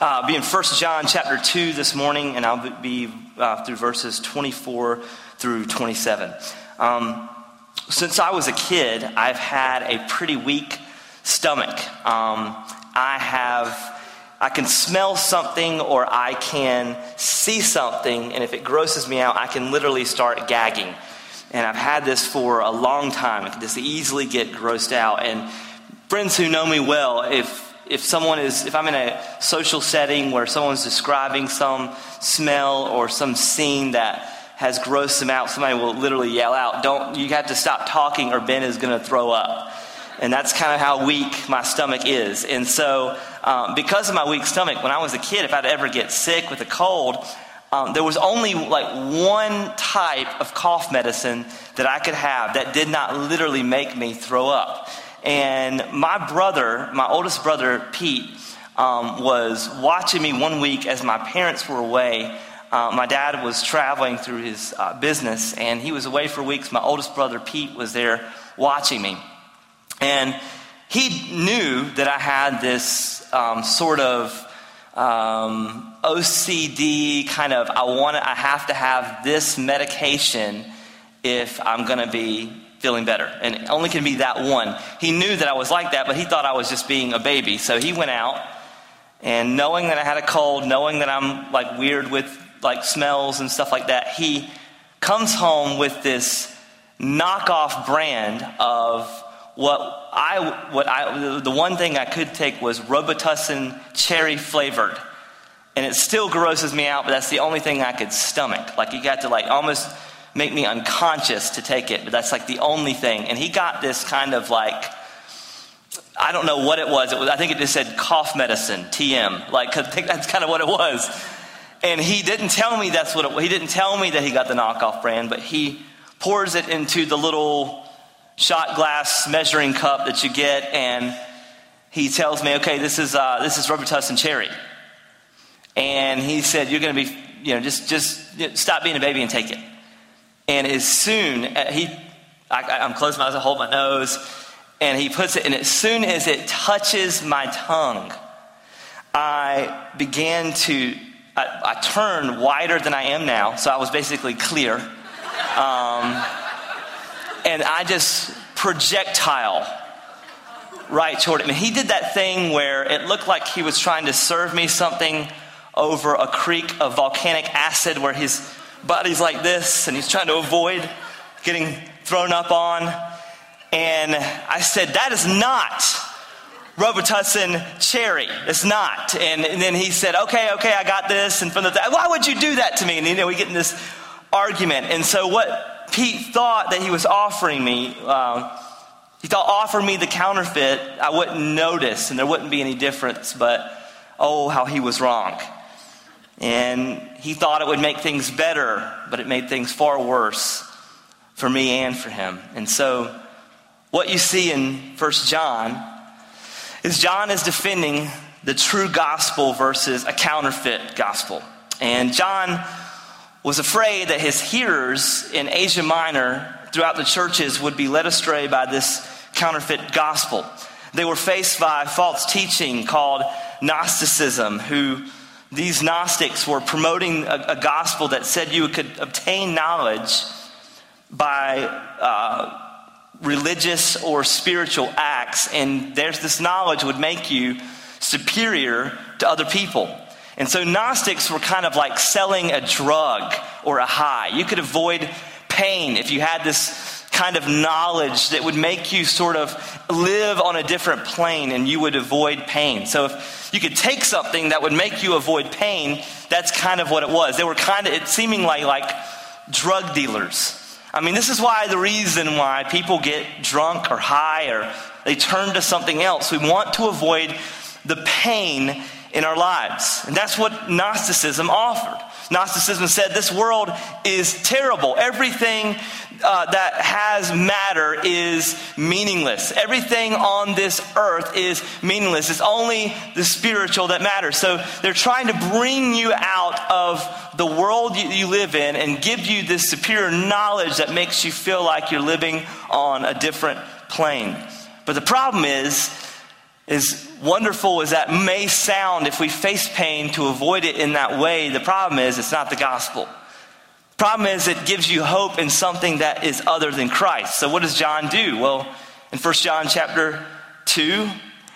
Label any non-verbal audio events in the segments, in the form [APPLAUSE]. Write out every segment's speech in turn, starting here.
uh, be in 1 John chapter 2 this morning, and I'll be uh, through verses 24 through 27. Um, since I was a kid, I've had a pretty weak stomach. Um, I have, I can smell something or I can see something, and if it grosses me out, I can literally start gagging. And I've had this for a long time. I can just easily get grossed out. And friends who know me well, if if someone is if i'm in a social setting where someone's describing some smell or some scene that has grossed them out somebody will literally yell out don't you have to stop talking or ben is going to throw up and that's kind of how weak my stomach is and so um, because of my weak stomach when i was a kid if i'd ever get sick with a cold um, there was only like one type of cough medicine that I could have that did not literally make me throw up. And my brother, my oldest brother, Pete, um, was watching me one week as my parents were away. Uh, my dad was traveling through his uh, business and he was away for weeks. My oldest brother, Pete, was there watching me. And he knew that I had this um, sort of um, OCD kind of, I want I have to have this medication if I'm going to be feeling better. And it only can be that one. He knew that I was like that, but he thought I was just being a baby. So he went out and knowing that I had a cold, knowing that I'm like weird with like smells and stuff like that, he comes home with this knockoff brand of what I, what I, the one thing I could take was Robitussin cherry flavored. And it still grosses me out, but that's the only thing I could stomach. Like you got to like almost make me unconscious to take it, but that's like the only thing. And he got this kind of like, I don't know what it was. It was I think it just said cough medicine, TM. Like, I think that's kind of what it was. And he didn't tell me that's what it, was. he didn't tell me that he got the knockoff brand, but he pours it into the little shot glass measuring cup that you get, and he tells me, okay, this is, uh, this is Robitussin cherry. And he said, you're going to be, you know, just, just stop being a baby and take it. And as soon, uh, he, I, am closing my eyes, I hold my nose, and he puts it, and as soon as it touches my tongue, I began to, I, I turned wider than I am now, so I was basically clear. Um, and I just projectile right toward him. And he did that thing where it looked like he was trying to serve me something over a creek of volcanic acid where his body's like this and he's trying to avoid getting thrown up on. And I said, That is not Robitussin cherry. It's not. And, and, then he said, Okay, okay, I got this. And from the, why would you do that to me? And you know, we get in this argument. And so what Pete thought that he was offering me, uh, he thought offer me the counterfeit, I wouldn't notice and there wouldn't be any difference, but oh, how he was wrong. And he thought it would make things better, but it made things far worse for me and for him. And so, what you see in First John is John is defending the true gospel versus a counterfeit gospel. And John was afraid that his hearers in Asia Minor throughout the churches would be led astray by this counterfeit gospel. They were faced by false teaching called Gnosticism, who these Gnostics were promoting a, a gospel that said you could obtain knowledge by uh, religious or spiritual acts, and there's this knowledge would make you superior to other people. And so Gnostics were kind of like selling a drug or a high. You could avoid pain if you had this kind of knowledge that would make you sort of live on a different plane and you would avoid pain. So if you could take something that would make you avoid pain, that's kind of what it was. They were kind of it seeming like like drug dealers. I mean, this is why the reason why people get drunk or high or they turn to something else. We want to avoid the pain in our lives. And that's what Gnosticism offered. Gnosticism said this world is terrible. Everything uh, that has matter is meaningless. Everything on this earth is meaningless. It's only the spiritual that matters. So they're trying to bring you out of the world you, you live in and give you this superior knowledge that makes you feel like you're living on a different plane. But the problem is, as wonderful as that may sound if we face pain to avoid it in that way, the problem is it's not the gospel. The Problem is it gives you hope in something that is other than Christ. So what does John do? Well, in 1 John chapter 2,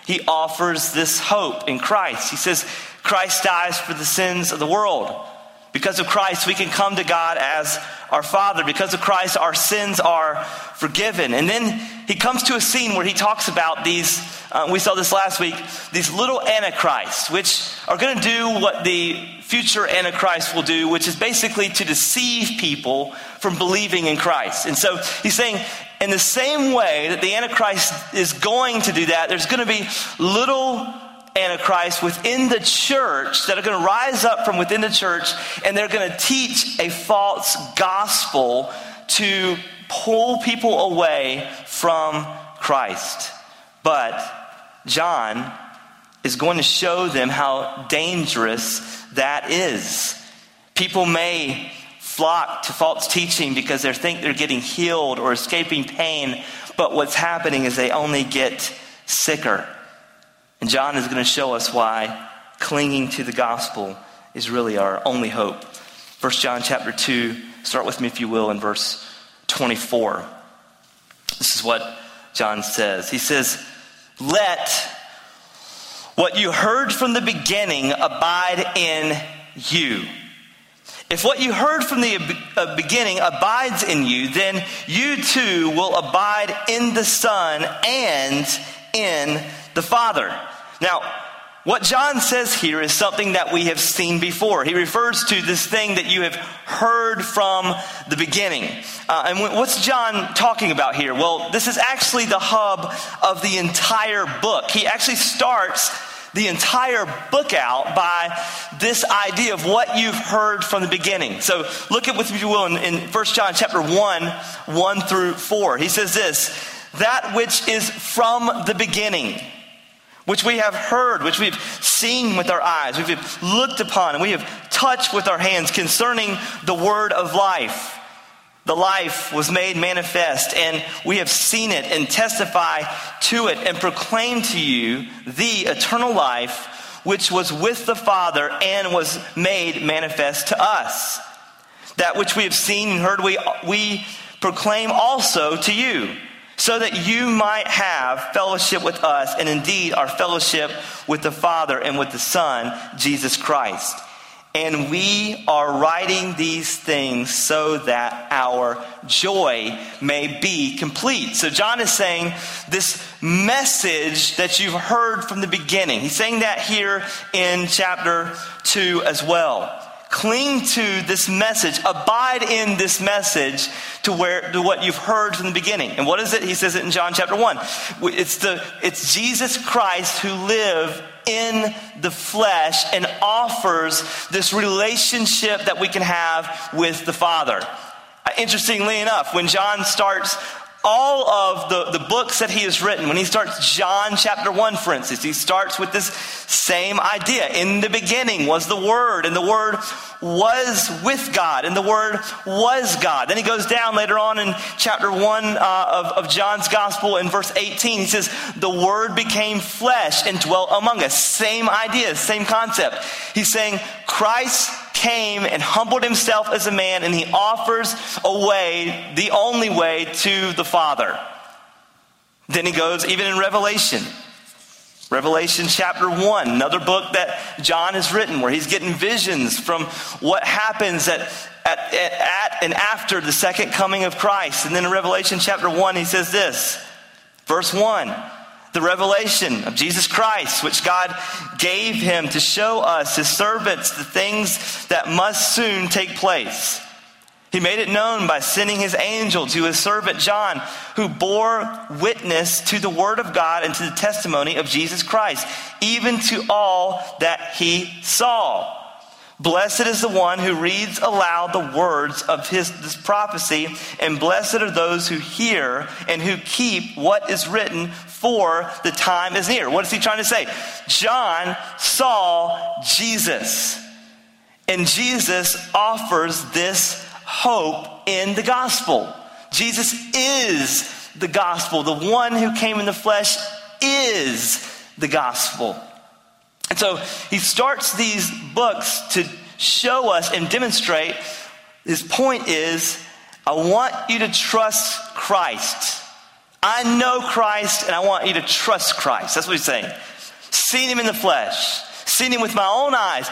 he offers this hope in Christ. He says, Christ dies for the sins of the world. Because of Christ, we can come to God as our Father. Because of Christ, our sins are forgiven. And then he comes to a scene where he talks about these, uh, we saw this last week, these little antichrists, which are going to do what the future antichrist will do, which is basically to deceive people from believing in Christ. And so he's saying, in the same way that the antichrist is going to do that, there's going to be little antichrist within the church that are going to rise up from within the church and they're going to teach a false gospel to pull people away from Christ. But John is going to show them how dangerous that is. People may flock to false teaching because they think they're getting healed or escaping pain, but what's happening is they only get sicker. And John is going to show us why clinging to the gospel is really our only hope. 1 John chapter 2, start with me if you will in verse 24. This is what John says. He says, Let what you heard from the beginning abide in you. If what you heard from the uh, beginning abides in you, then you too will abide in the Son and in the Father. Now, what John says here is something that we have seen before. He refers to this thing that you have heard from the beginning. Uh, and what's John talking about here? Well, this is actually the hub of the entire book. He actually starts the entire book out by this idea of what you've heard from the beginning. So look at with me, if you will, in, in 1 John chapter 1, 1 through 4. He says this, that which is from the beginning which we have heard, which we've seen with our eyes, which we've looked upon, and we have touched with our hands concerning the word of life. The life was made manifest, and we have seen it and testify to it and proclaim to you the eternal life which was with the Father and was made manifest to us. That which we have seen and heard, we, we proclaim also to you so that you might have fellowship with us and indeed our fellowship with the Father and with the Son, Jesus Christ. And we are writing these things so that our joy may be complete. So, John is saying this message that you've heard from the beginning. He's saying that here in chapter 2 as well. Cling to this message. Abide in this message to where to what you've heard from the beginning. And what is it? He says it in John chapter 1. It's the it's Jesus Christ who lived in the flesh and offers this relationship that we can have with the Father. Uh, interestingly enough, when John starts all of the, the books that he has written, when he starts John chapter 1, for instance, he starts with this same idea. In the beginning was the Word, and the Word was with God, and the Word was God. Then he goes down later on in chapter 1 uh, of, of John's Gospel in verse 18. He says, The Word became flesh and dwelt among us. Same idea, same concept. He's saying, Christ came and humbled himself as a man, and he offers a way, the only way to the Father. Then he goes, even in Revelation, Revelation chapter 1, another book that John has written, where he's getting visions from what happens at, at, at, and after the second coming of Christ. And then in Revelation chapter 1, he says this, verse 1 the revelation of Jesus Christ, which God gave him to show us, his servants, the things that must soon take place. He made it known by sending his angel to his servant John, who bore witness to the word of God and to the testimony of Jesus Christ, even to all that he saw. Blessed is the one who reads aloud the words of his this prophecy, and blessed are those who hear and who keep what is written, for the time is near. What is he trying to say? John saw Jesus, and Jesus offers this hope in the gospel. Jesus is the gospel. The one who came in the flesh is the gospel. And so he starts these books to show us and demonstrate his point is I want you to trust Christ. I know Christ and I want you to trust Christ. That's what he's saying. Seen him in the flesh, seen him with my own eyes.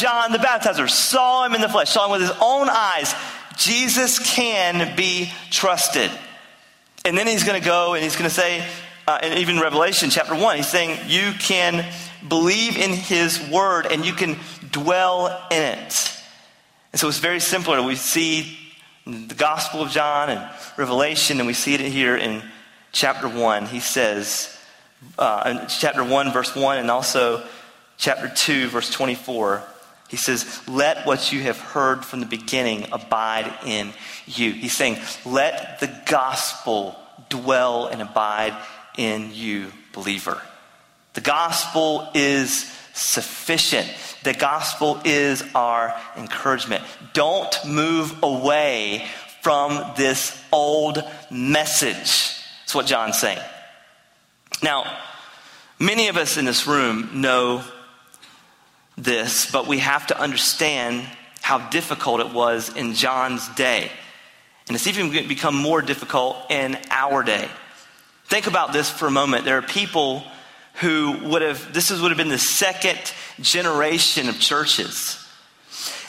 John the baptizer saw him in the flesh, saw him with his own eyes. Jesus can be trusted. And then he's going to go and he's going to say, uh, and even Revelation chapter 1, he's saying, You can believe in his word and you can dwell in it. And so it's very similar. We see the Gospel of John and Revelation, and we see it here in chapter 1. He says, uh, in chapter 1, verse 1, and also chapter 2, verse 24, he says, Let what you have heard from the beginning abide in you. He's saying, Let the gospel dwell and abide in you, believer. The gospel is sufficient. The gospel is our encouragement. Don't move away from this old message. That's what John's saying. Now, many of us in this room know this, but we have to understand how difficult it was in John's day. And it's even become more difficult in our day. Think about this for a moment. There are people who would have, this would have been the second generation of churches.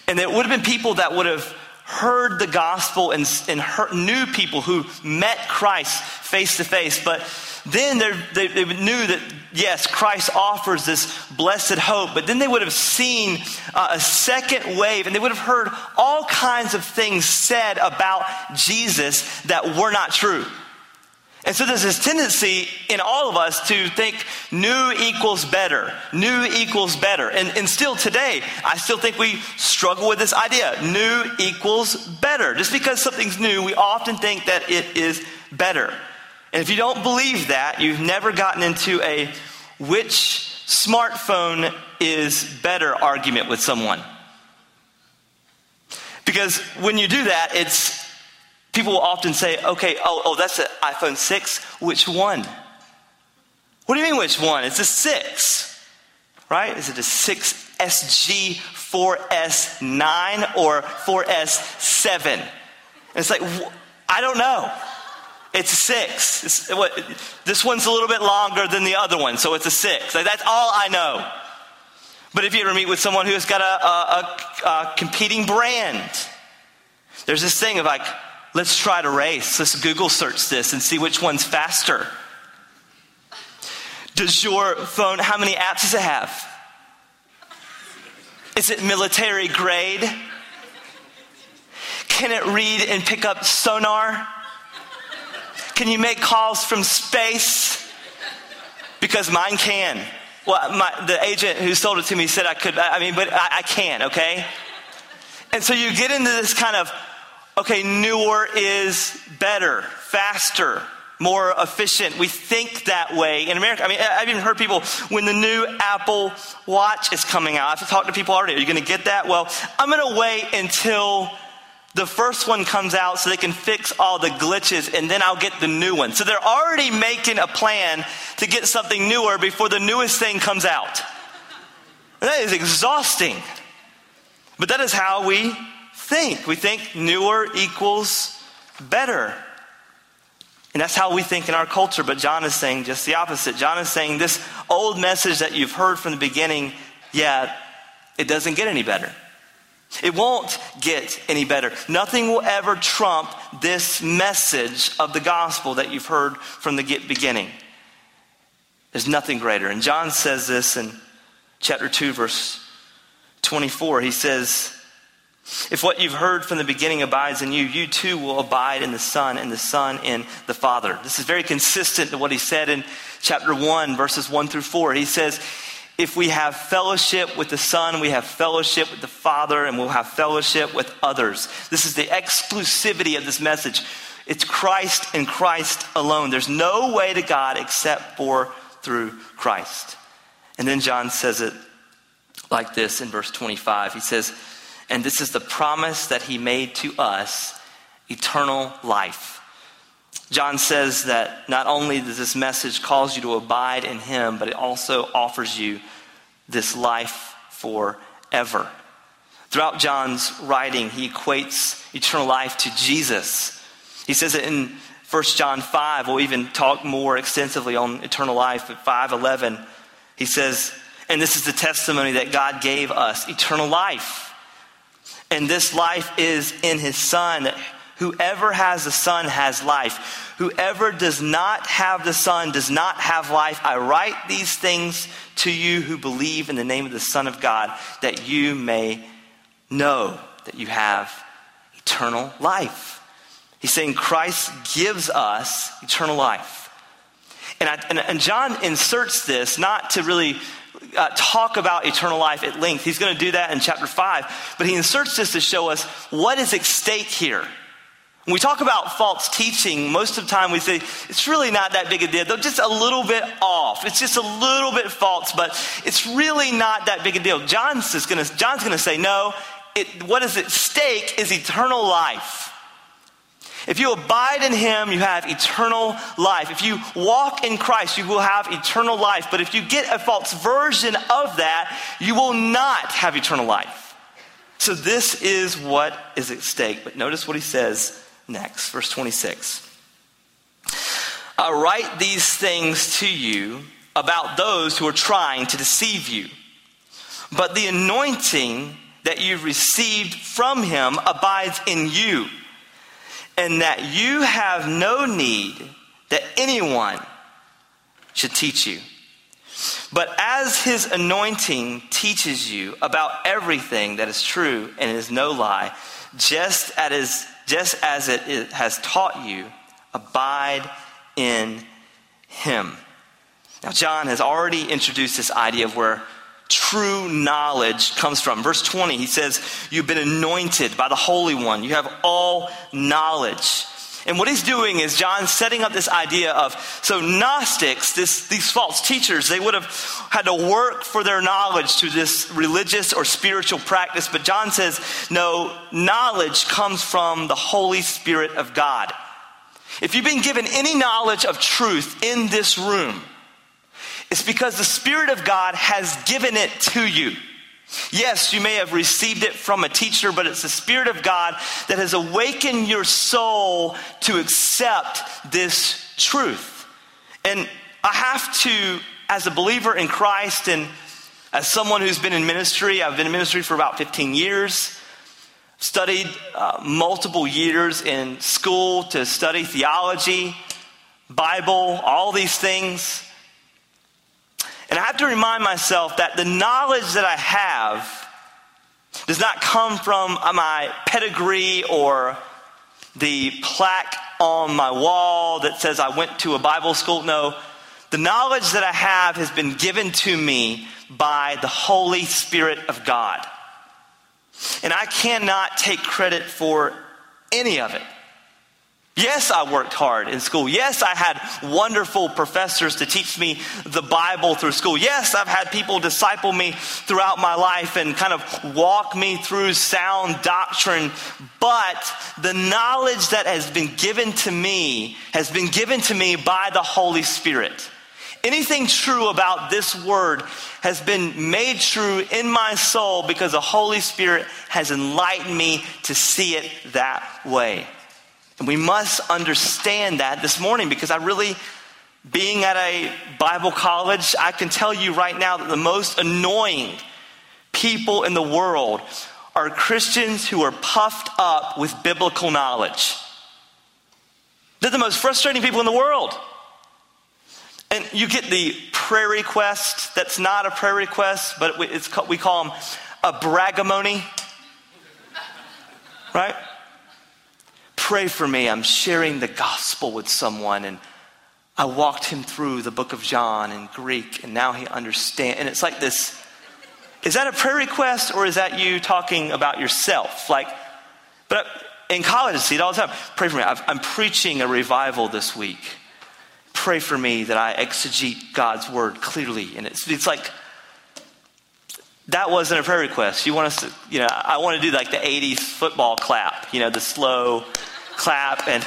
And it would have been people that would have heard the gospel and, and heard, knew people who met Christ face to face. But then they, they knew that, yes, Christ offers this blessed hope. But then they would have seen uh, a second wave and they would have heard all kinds of things said about Jesus that were not true. And so there's this tendency in all of us to think new equals better, new equals better. And, and still today, I still think we struggle with this idea new equals better. Just because something's new, we often think that it is better. And if you don't believe that, you've never gotten into a which smartphone is better argument with someone. Because when you do that, it's People will often say, okay, oh, oh, that's an iPhone 6. Which one? What do you mean, which one? It's a 6, right? Is it a 6SG, 4S9, or 4S7? And it's like, I don't know. It's a six. It's, what, this one's a little bit longer than the other one, so it's a six. Like, that's all I know. But if you ever meet with someone who has got a, a, a, a competing brand, there's this thing of like, Let's try to race. Let's Google search this and see which one's faster. Does your phone, how many apps does it have? Is it military grade? Can it read and pick up sonar? Can you make calls from space? Because mine can. Well, my, the agent who sold it to me said I could, I mean, but I, I can, okay? And so you get into this kind of okay, newer is better, faster, more efficient. We think that way in America. I mean, I've even heard people when the new Apple Watch is coming out. I've talked to people already. Are you going to get that? Well, I'm going to wait until the first one comes out so they can fix all the glitches and then I'll get the new one. So they're already making a plan to get something newer before the newest thing comes out. That is exhausting. But that is how we think. We think newer equals better. And that's how we think in our culture, but John is saying just the opposite. John is saying this old message that you've heard from the beginning, yeah, it doesn't get any better. It won't get any better. Nothing will ever trump this message of the gospel that you've heard from the beginning. There's nothing greater. And John says this in chapter 2, verse 24. He says, if what you've heard from the beginning abides in you, you too will abide in the Son, and the Son in the Father. This is very consistent to what he said in chapter 1, verses 1 through 4. He says, If we have fellowship with the Son, we have fellowship with the Father, and we'll have fellowship with others. This is the exclusivity of this message. It's Christ and Christ alone. There's no way to God except for through Christ. And then John says it like this in verse 25. He says, and this is the promise that he made to us eternal life. John says that not only does this message cause you to abide in him, but it also offers you this life forever. Throughout John's writing, he equates eternal life to Jesus. He says it in 1 John 5. We'll even talk more extensively on eternal life at 5:11. He says, "And this is the testimony that God gave us, eternal life. And this life is in his son, whoever has the son has life. Whoever does not have the son does not have life. I write these things to you who believe in the name of the Son of God, that you may know that you have eternal life." He's saying Christ gives us eternal life. And, I, and, and John inserts this not to really uh, talk about eternal life at length. He's going to do that in chapter 5. But he inserts this to show us what is at stake here. When we talk about false teaching, most of the time we say it's really not that big a deal. They're just a little bit off. It's just a little bit false, but it's really not that big a deal. John's, gonna, to say, no, it, what is at stake is eternal life. If you abide in him, you have eternal life. If you walk in Christ, you will have eternal life. But if you get a false version of that, you will not have eternal life. So this is what is at stake. But notice what he says next, verse 26. I write these things to you about those who are trying to deceive you. But the anointing that you've received from him abides in you and that you have no need that anyone should teach you. But as his anointing teaches you about everything that is true and is no lie, just as, just as it has taught you, abide in him. Now, John has already introduced this idea of where true knowledge comes from. Verse 20, he says, You've been anointed by the Holy One. You have all knowledge. And what he's doing is John's setting up this idea of so Gnostics, this, these false teachers, they would have had to work for their knowledge to this religious or spiritual practice. But John says, no, knowledge comes from the Holy Spirit of God. If you've been given any knowledge of truth in this room, it's because the Spirit of God has given it to you. Yes, you may have received it from a teacher, but it's the Spirit of God that has awakened your soul to accept this truth. And I have to, as a believer in Christ and as someone who's been in ministry, I've been in ministry for about 15 years, studied uh, multiple years in school to study theology, Bible, all these things. And I have to remind myself that the knowledge that I have does not come from my pedigree or the plaque on my wall that says I went to a Bible school. No, the knowledge that I have has been given to me by the Holy Spirit of God. And I cannot take credit for any of it. Yes, I worked hard in school. Yes, I had wonderful professors to teach me the Bible through school. Yes, I've had people disciple me throughout my life and kind of walk me through sound doctrine. But the knowledge that has been given to me has been given to me by the Holy Spirit. Anything true about this word has been made true in my soul because the Holy Spirit has enlightened me to see it that way. And we must understand that this morning because I really, being at a Bible college, I can tell you right now that the most annoying people in the world are Christians who are puffed up with biblical knowledge. They're the most frustrating people in the world. And you get the prayer request that's not a prayer request, but we call them a braggamony. Right? Pray for me. I'm sharing the gospel with someone and I walked him through the book of John in Greek and now he understands. And it's like this is that a prayer request or is that you talking about yourself? Like, but in college, I see it all the time. Pray for me. i am preaching a revival this week. Pray for me that I exegete God's word clearly. And it's, it's like, that wasn't a prayer request. You want us to, you know, I want to do like the 80s football clap, you know, the slow clap and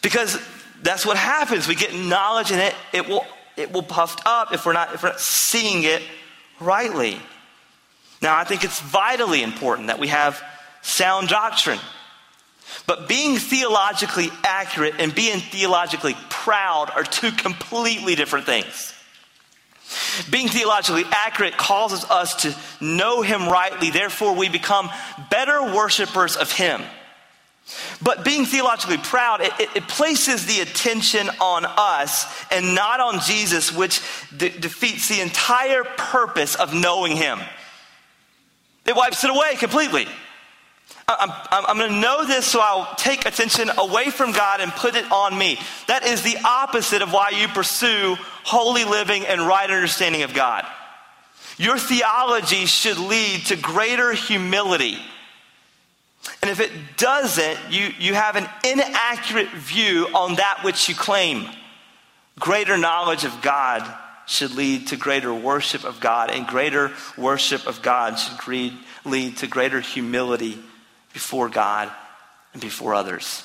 Because that's what happens. We get knowledge and it, it will it will puffed up if we're not if we're not seeing it rightly. Now I think it's vitally important that we have sound doctrine. But being theologically accurate and being theologically proud are two completely different things. Being theologically accurate causes us to know Him rightly, therefore, we become better worshipers of Him. But being theologically proud, it, it, it places the attention on us and not on Jesus, which de- defeats the entire purpose of knowing Him. It wipes it away completely. I'm, I'm, I'm going to know this, so I'll take attention away from God and put it on me. That is the opposite of why you pursue holy living and right understanding of God. Your theology should lead to greater humility. And if it doesn't, you, you have an inaccurate view on that which you claim. Greater knowledge of God should lead to greater worship of God, and greater worship of God should lead to greater humility before God and before others.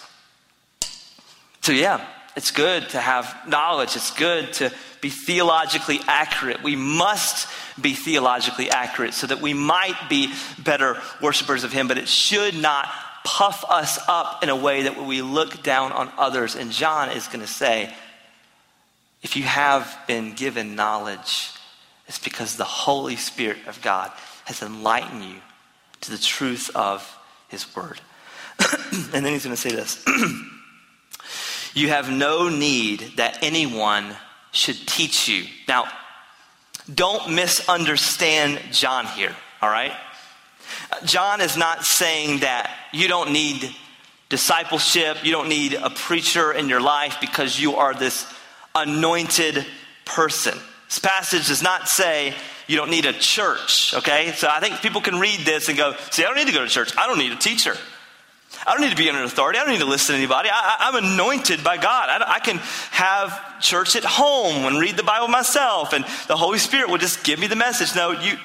So, yeah, it's good to have knowledge. It's good to be theologically accurate. We must be theologically accurate so that we might be better worshipers of Him, but it should not puff us up in a way that we look down on others. And John is going to say, if you have been given knowledge, it's because the Holy Spirit of God has enlightened you to the truth of his word. [CLEARS THROAT] and then he's going to say this [CLEARS THROAT] You have no need that anyone should teach you. Now, don't misunderstand John here, all right? John is not saying that you don't need discipleship, you don't need a preacher in your life because you are this anointed person. This passage does not say you don't need a church, okay? So I think people can read this and go, see, I don't need to go to church. I don't need a teacher. I don't need to be under authority. I don't need to listen to anybody. I, am anointed by God. I, I, can have church at home and read the Bible myself, and the Holy Spirit will just give me the message. No, you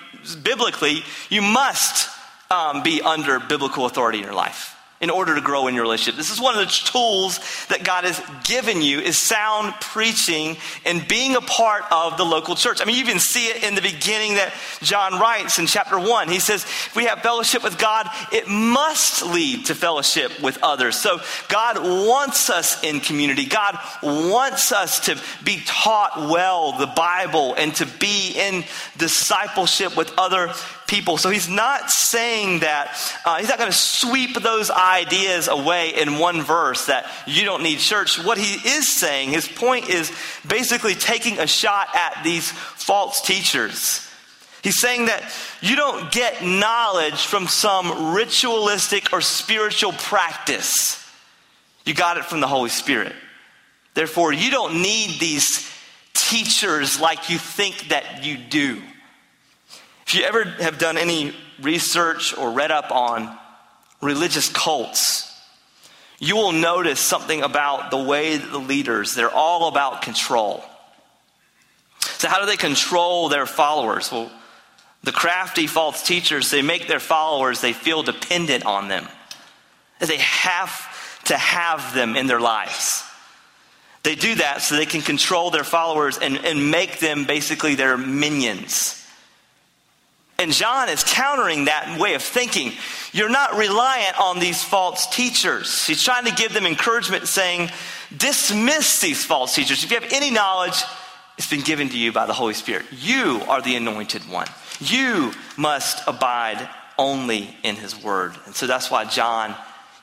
biblically, you must um, be under biblical authority in your life in order to grow in your relationship. This is one of the tools that God has given you is sound preaching and being a part of the local church. I mean, you even see it in the beginning that John writes in chapter 1. He says, if we have fellowship with God, it must lead to fellowship with others. So God wants us in community. God wants us to be taught well the Bible and to be in discipleship with other people. So he's not saying that, uh, he's not going to sweep those ideas away in one verse that you don't need church. What he is saying, his point is basically taking a shot at these false teachers. He's saying that you don't get knowledge from some ritualistic or spiritual practice. You got it from the Holy Spirit. Therefore, you don't need these teachers like you think that you do. If you ever have done any research or read up on religious cults, you will notice something about the way the leaders, they're all about control. So, how do they control their followers? Well, the crafty false teachers, they make their followers, they feel dependent on them. They have to have them in their lives. They do that so they can control their followers and, and make them basically their minions. And John is countering that way of thinking. You're not reliant on these false teachers. He's trying to give them encouragement, saying, dismiss these false teachers. If you have any knowledge, it's been given to you by the Holy Spirit. You are the anointed one. You must abide only in his word. And so that's why John,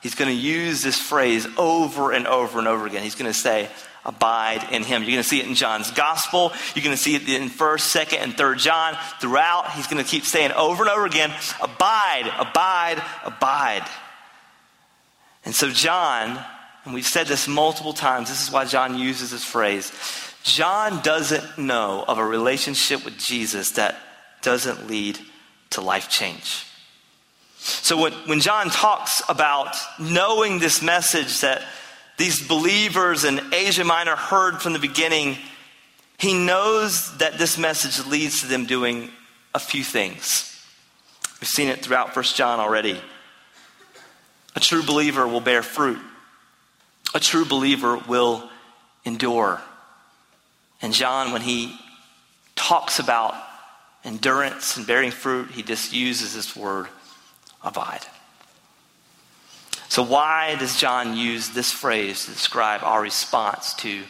he's going to use this phrase over and over and over again. He's going to say, abide in him. You're going to see it in John's gospel. You're going to see it in 1st, 2nd, and 3rd John. Throughout, he's going to keep saying over and over again, abide, abide, abide. And so, John, and we've said this multiple times, this is why John uses this phrase. John doesn't know of a relationship with Jesus that doesn't lead to life change. So, when, when John talks about knowing this message that these believers in Asia Minor heard from the beginning, he knows that this message leads to them doing a few things. We've seen it throughout First John already. A true believer will bear fruit. A true believer will endure. And John, when he talks about endurance and bearing fruit, he just uses this word, abide. So, why does John use this phrase to describe our response to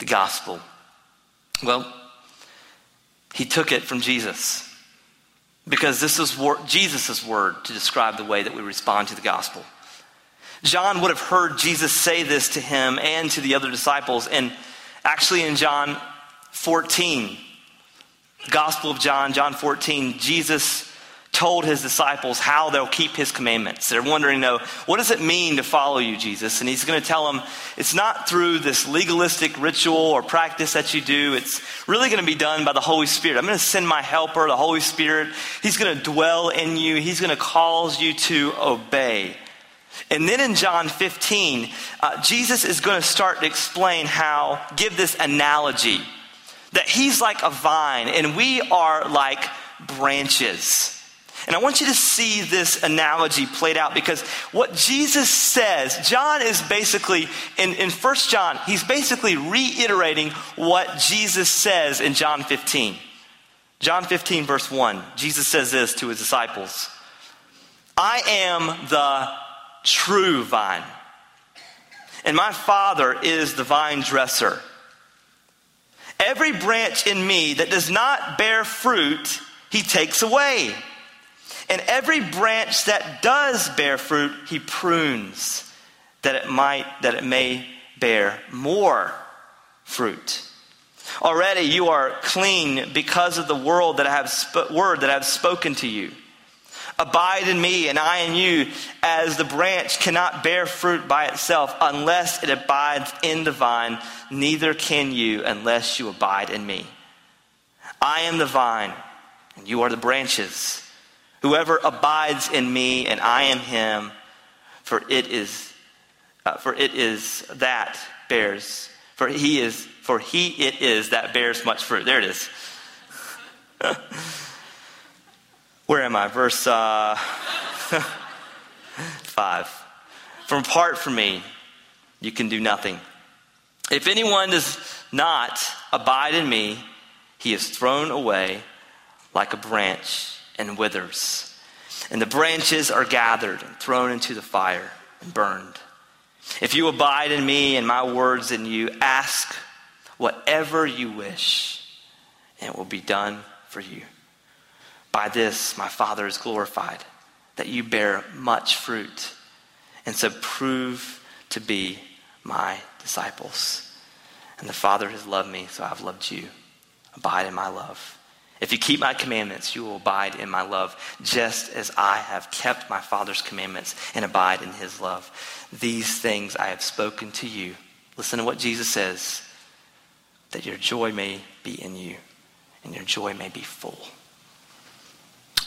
the gospel? Well, he took it from Jesus. Because this is Jesus' word to describe the way that we respond to the gospel. John would have heard Jesus say this to him and to the other disciples. And actually, in John 14, Gospel of John, John 14, Jesus told his disciples how they'll keep his commandments. They're wondering, know, what does it mean to follow you, Jesus? And he's going to tell them it's not through this legalistic ritual or practice that you do. It's really going to be done by the Holy Spirit. I'm going to send my helper, the Holy Spirit. He's going to dwell in you. He's going to cause you to obey. And then in John 15, uh, Jesus is going to start to explain how, give this analogy that he's like a vine and we are like branches. And I want you to see this analogy played out because what Jesus says, John is basically, in, in 1 John, he's basically reiterating what Jesus says in John 15. John 15, verse 1, Jesus says this to his disciples I am the true vine, and my Father is the vine dresser. Every branch in me that does not bear fruit, he takes away. And every branch that does bear fruit, he prunes that it might that it may bear more fruit. Already you are clean because of the word that I have sp- word that I have spoken to you. Abide in me and I in you, as the branch cannot bear fruit by itself unless it abides in the vine, neither can you unless you abide in me. I am the vine, and you are the branches. Whoever abides in me and I in him, for it is, uh, for it is that bears, for he is, for he it is that bears much fruit. There it is. [LAUGHS] Where am I? Verse uh, [LAUGHS] five. From apart from me, you can do nothing. If anyone does not abide in me, he is thrown away like a branch and withers. And the branches are gathered and thrown into the fire and burned. If you abide in me and my words in you, ask whatever you wish, and it will be done for you. By this, my Father is glorified, that you bear much fruit, and so prove to be my disciples. And the Father has loved me, so I've loved you. Abide in my love. If you keep my commandments, you will abide in my love, just as I have kept my Father's commandments and abide in his love. These things I have spoken to you. Listen to what Jesus says that your joy may be in you and your joy may be full.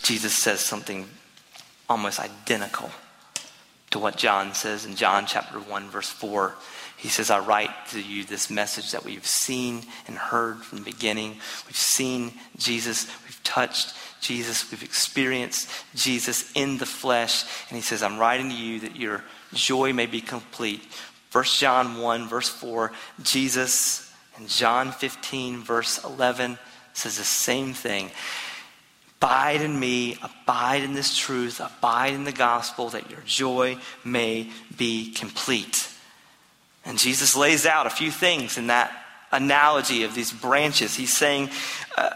Jesus says something almost identical to what John says in John chapter 1, verse 4. He says, I write to you this message that we've seen and heard from the beginning. We've seen Jesus, we've touched Jesus, we've experienced Jesus in the flesh. And he says, I'm writing to you that your joy may be complete. 1 John 1, verse 4, Jesus and John 15, verse 11 says the same thing. Abide in me, abide in this truth, abide in the gospel that your joy may be complete. And Jesus lays out a few things in that analogy of these branches. He's saying uh,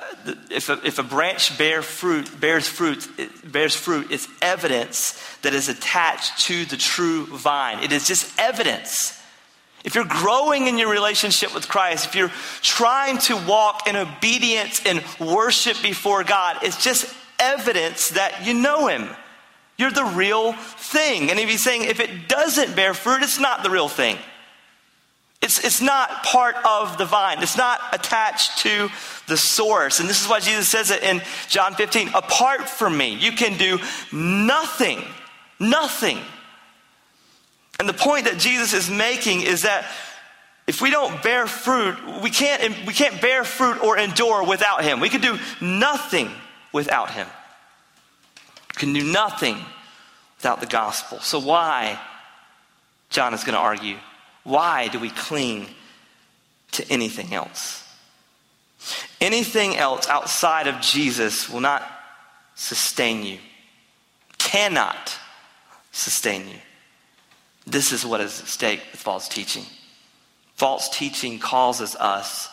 if, a, if a branch bear fruit, bears fruit, it bears fruit, it's evidence that is attached to the true vine. It is just evidence. If you're growing in your relationship with Christ, if you're trying to walk in obedience and worship before God, it's just evidence that you know Him. You're the real thing. And if he's saying if it doesn't bear fruit, it's not the real thing. It's, it's not part of the vine. It's not attached to the source. And this is why Jesus says it in John 15 apart from me, you can do nothing. Nothing. And the point that Jesus is making is that if we don't bear fruit, we can't, we can't bear fruit or endure without Him. We can do nothing without Him. We can do nothing without the gospel. So, why, John is going to argue, why do we cling to anything else? Anything else outside of Jesus will not sustain you, cannot sustain you. This is what is at stake with false teaching. False teaching causes us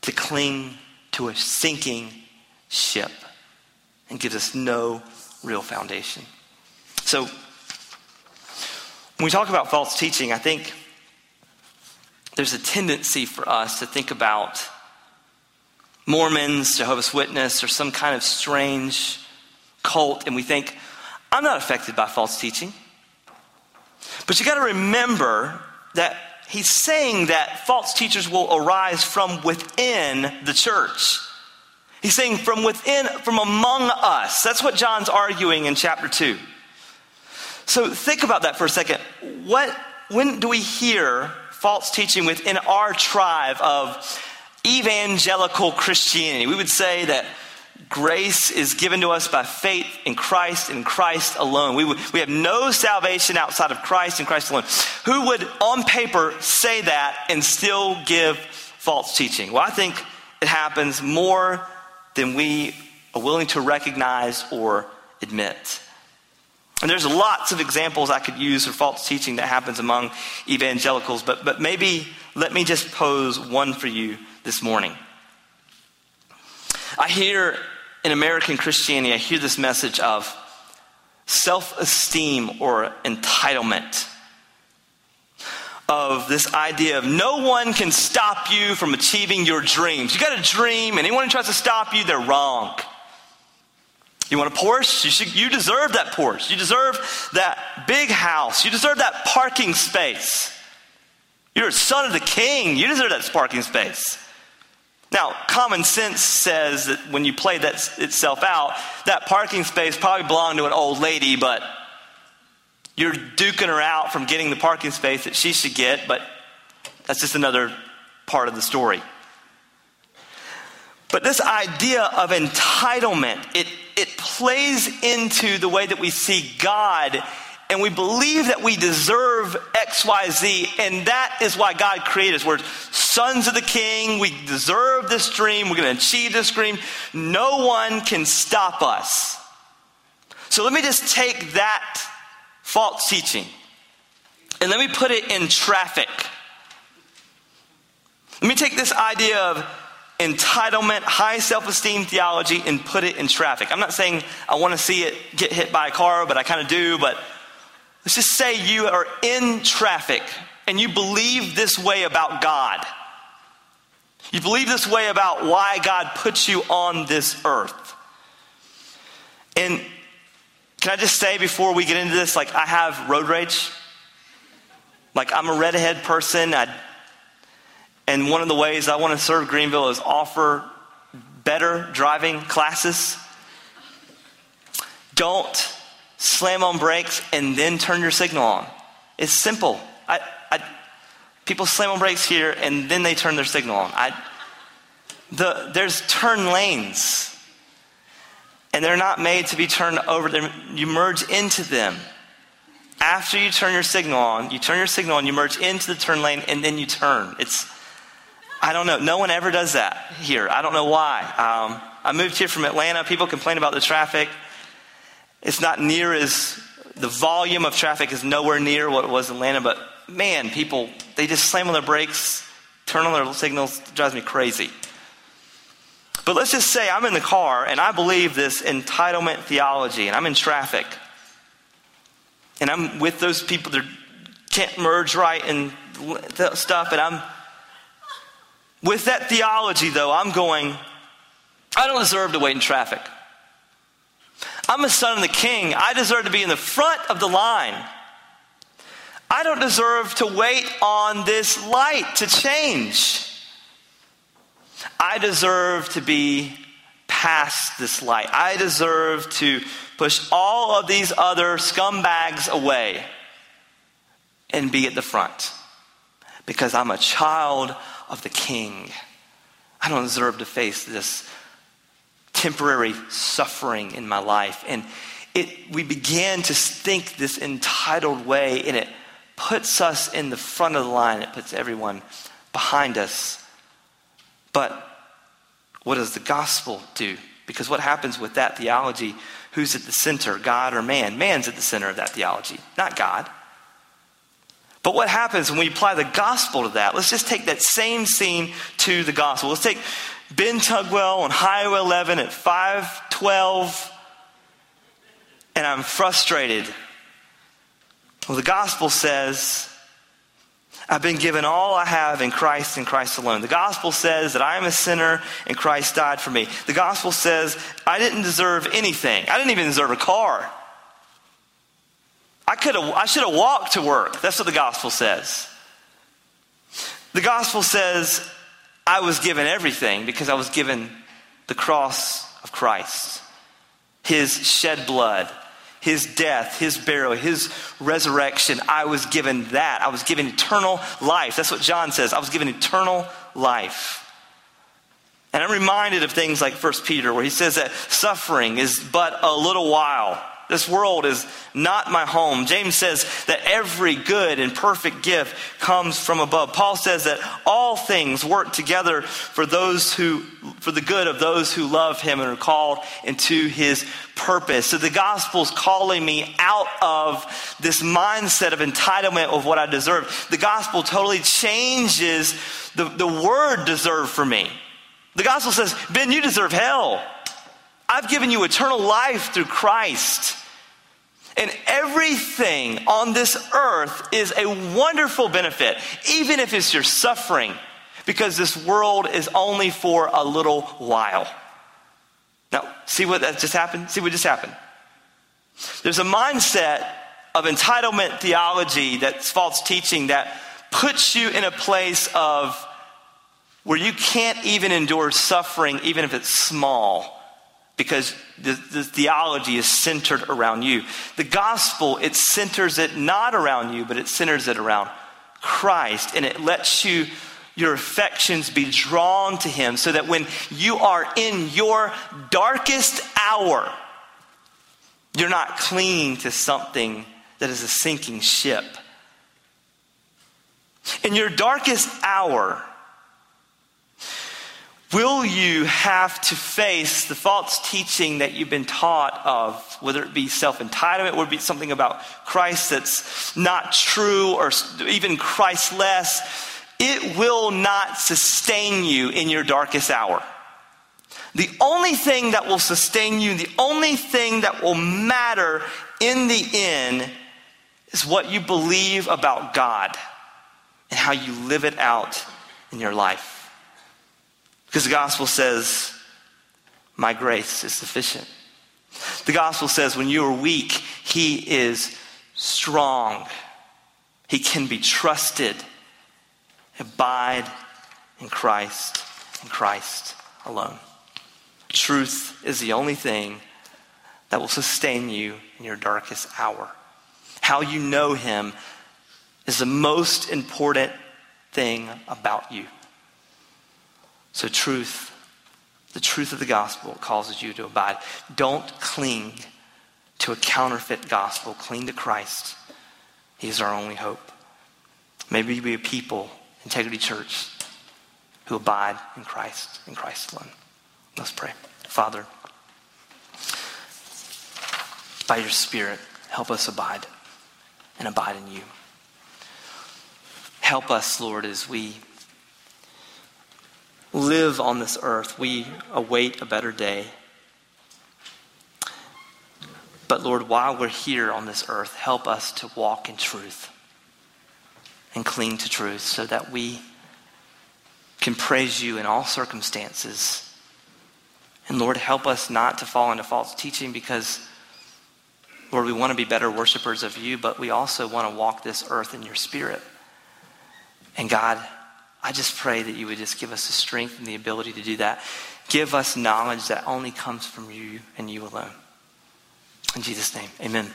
to cling to a sinking ship and gives us no real foundation. So, when we talk about false teaching, I think there's a tendency for us to think about Mormons, Jehovah's Witness, or some kind of strange cult, and we think, I'm not affected by false teaching. But you got to remember that he's saying that false teachers will arise from within the church. He's saying from within, from among us. That's what John's arguing in chapter 2. So think about that for a second. What, when do we hear false teaching within our tribe of evangelical Christianity? We would say that grace is given to us by faith in Christ and Christ alone. We, we have no salvation outside of Christ and Christ alone. Who would, on paper, say that and still give false teaching? Well, I think it happens more than we are willing to recognize or admit. And there's lots of examples I could use for false teaching that happens among evangelicals, but, but maybe let me just pose one for you this morning. I hear in American Christianity, I hear this message of self esteem or entitlement. Of this idea of no one can stop you from achieving your dreams. You got a dream, and anyone who tries to stop you, they're wrong. You want a Porsche? You, should, you deserve that Porsche. You deserve that big house. You deserve that parking space. You're a son of the king. You deserve that parking space. Now, common sense says that when you play that itself out, that parking space probably belonged to an old lady, but you're duking her out from getting the parking space that she should get, but that's just another part of the story. But this idea of entitlement, it, it plays into the way that we see God and we believe that we deserve XYZ, and that is why God created us. We're sons of the king. We deserve this dream. We're going to achieve this dream. No one can stop us. So let me just take that false teaching and let me put it in traffic. Let me take this idea of entitlement, high self esteem theology, and put it in traffic. I'm not saying I want to see it get hit by a car, but I kind of do. But Let's just say you are in traffic and you believe this way about God. You believe this way about why God puts you on this earth. And can I just say before we get into this, like I have road rage. Like I'm a redhead person. I, and one of the ways I want to serve Greenville is offer better driving classes. Don't slam on brakes, and then turn your signal on. It's simple. I, I, people slam on brakes here, and then they turn their signal on. I, the, there's turn lanes, and they're not made to be turned over. They're, you merge into them. After you turn your signal on, you turn your signal on, you merge into the turn lane, and then you turn. It's, I don't know. No one ever does that here. I don't know why. Um, I moved here from Atlanta. People complain about the traffic. It's not near as, the volume of traffic is nowhere near what it was in Atlanta, but man, people, they just slam on their brakes, turn on their signals, drives me crazy. But let's just say I'm in the car and I believe this entitlement theology and I'm in traffic. And I'm with those people that can't merge right and stuff. And I'm with that theology, though, I'm going, I don't deserve to wait in traffic. I'm a son of the king. I deserve to be in the front of the line. I don't deserve to wait on this light to change. I deserve to be past this light. I deserve to push all of these other scumbags away and be at the front because I'm a child of the king. I don't deserve to face this temporary suffering in my life. And it, we began to think this entitled way, and it puts us in the front of the line, it puts everyone behind us. But what does the gospel do? Because what happens with that theology? Who's at the center, God or man? Man's at the center of that theology, not God. But what happens when we apply the gospel to that? Let's just take that same scene to the gospel. Let's take Ben Tugwell on Highway 11 at 512, and I'm frustrated. Well, the gospel says, I've been given all I have in Christ and Christ alone. The gospel says that I am a sinner and Christ died for me. The gospel says I didn't deserve anything. I didn't even deserve a car. I could have I should have walked to work. That's what the gospel says. The gospel says I was given everything because I was given the cross of Christ. His shed blood, his death, his burial, his resurrection. I was given that. I was given eternal life. That's what John says. I was given eternal life. And I'm reminded of things like 1 Peter, where he says that suffering is but a little while. This world is not my home. James says that every good and perfect gift comes from above. Paul says that all things work together for those who, for the good of those who love him and are called into his purpose. So the gospel's calling me out of this mindset of entitlement of what I deserve. The gospel totally changes the, the word deserve for me. The gospel says, Ben, you deserve hell. I've given you eternal life through Christ. And everything on this earth is a wonderful benefit, even if it's your suffering, because this world is only for a little while. Now, see what that just happened? See what just happened? There's a mindset of entitlement theology that's false teaching that puts you in a place of where you can't even endure suffering, even if it's small because the, the, theology is centered around you. The gospel, it centers it not around you, but it centers it around Christ, and it lets you your affections be drawn to him so that when you are in your darkest hour, you're not clinging to something that is a sinking ship. In your darkest hour, Will you have to face the false teaching that you've been taught of, whether it be self entitlement, or it be something about Christ that's not true, or even Christless? It will not sustain you in your darkest hour. The only thing that will sustain you, the only thing that will matter in the end, is what you believe about God and how you live it out in your life. Because the gospel says, My grace is sufficient. The gospel says, when you are weak, he is strong. He can be trusted. Abide in Christ, in Christ alone. Truth is the only thing that will sustain you in your darkest hour. How you know him is the most important thing about you. So, truth, the truth of the gospel causes you to abide. Don't cling to a counterfeit gospel, cling to Christ. He is our only hope. Maybe you be a people, Integrity Church, who abide in Christ, in Christ alone. Let's pray. Father, by your Spirit, help us abide and abide in you. Help us, Lord, as we live on this earth, we await a better day. But Lord, while we're here on this earth, help us to walk in truth and cling to truth so that we can praise you in all circumstances. And Lord, help us not to fall into false teaching because, Lord, we want to be better worshipers of you, but we also want to walk this earth in your spirit. And God, I just pray that you would just give us the strength and the ability to do that. Give us knowledge that only comes from you and you alone. In Jesus' name, amen.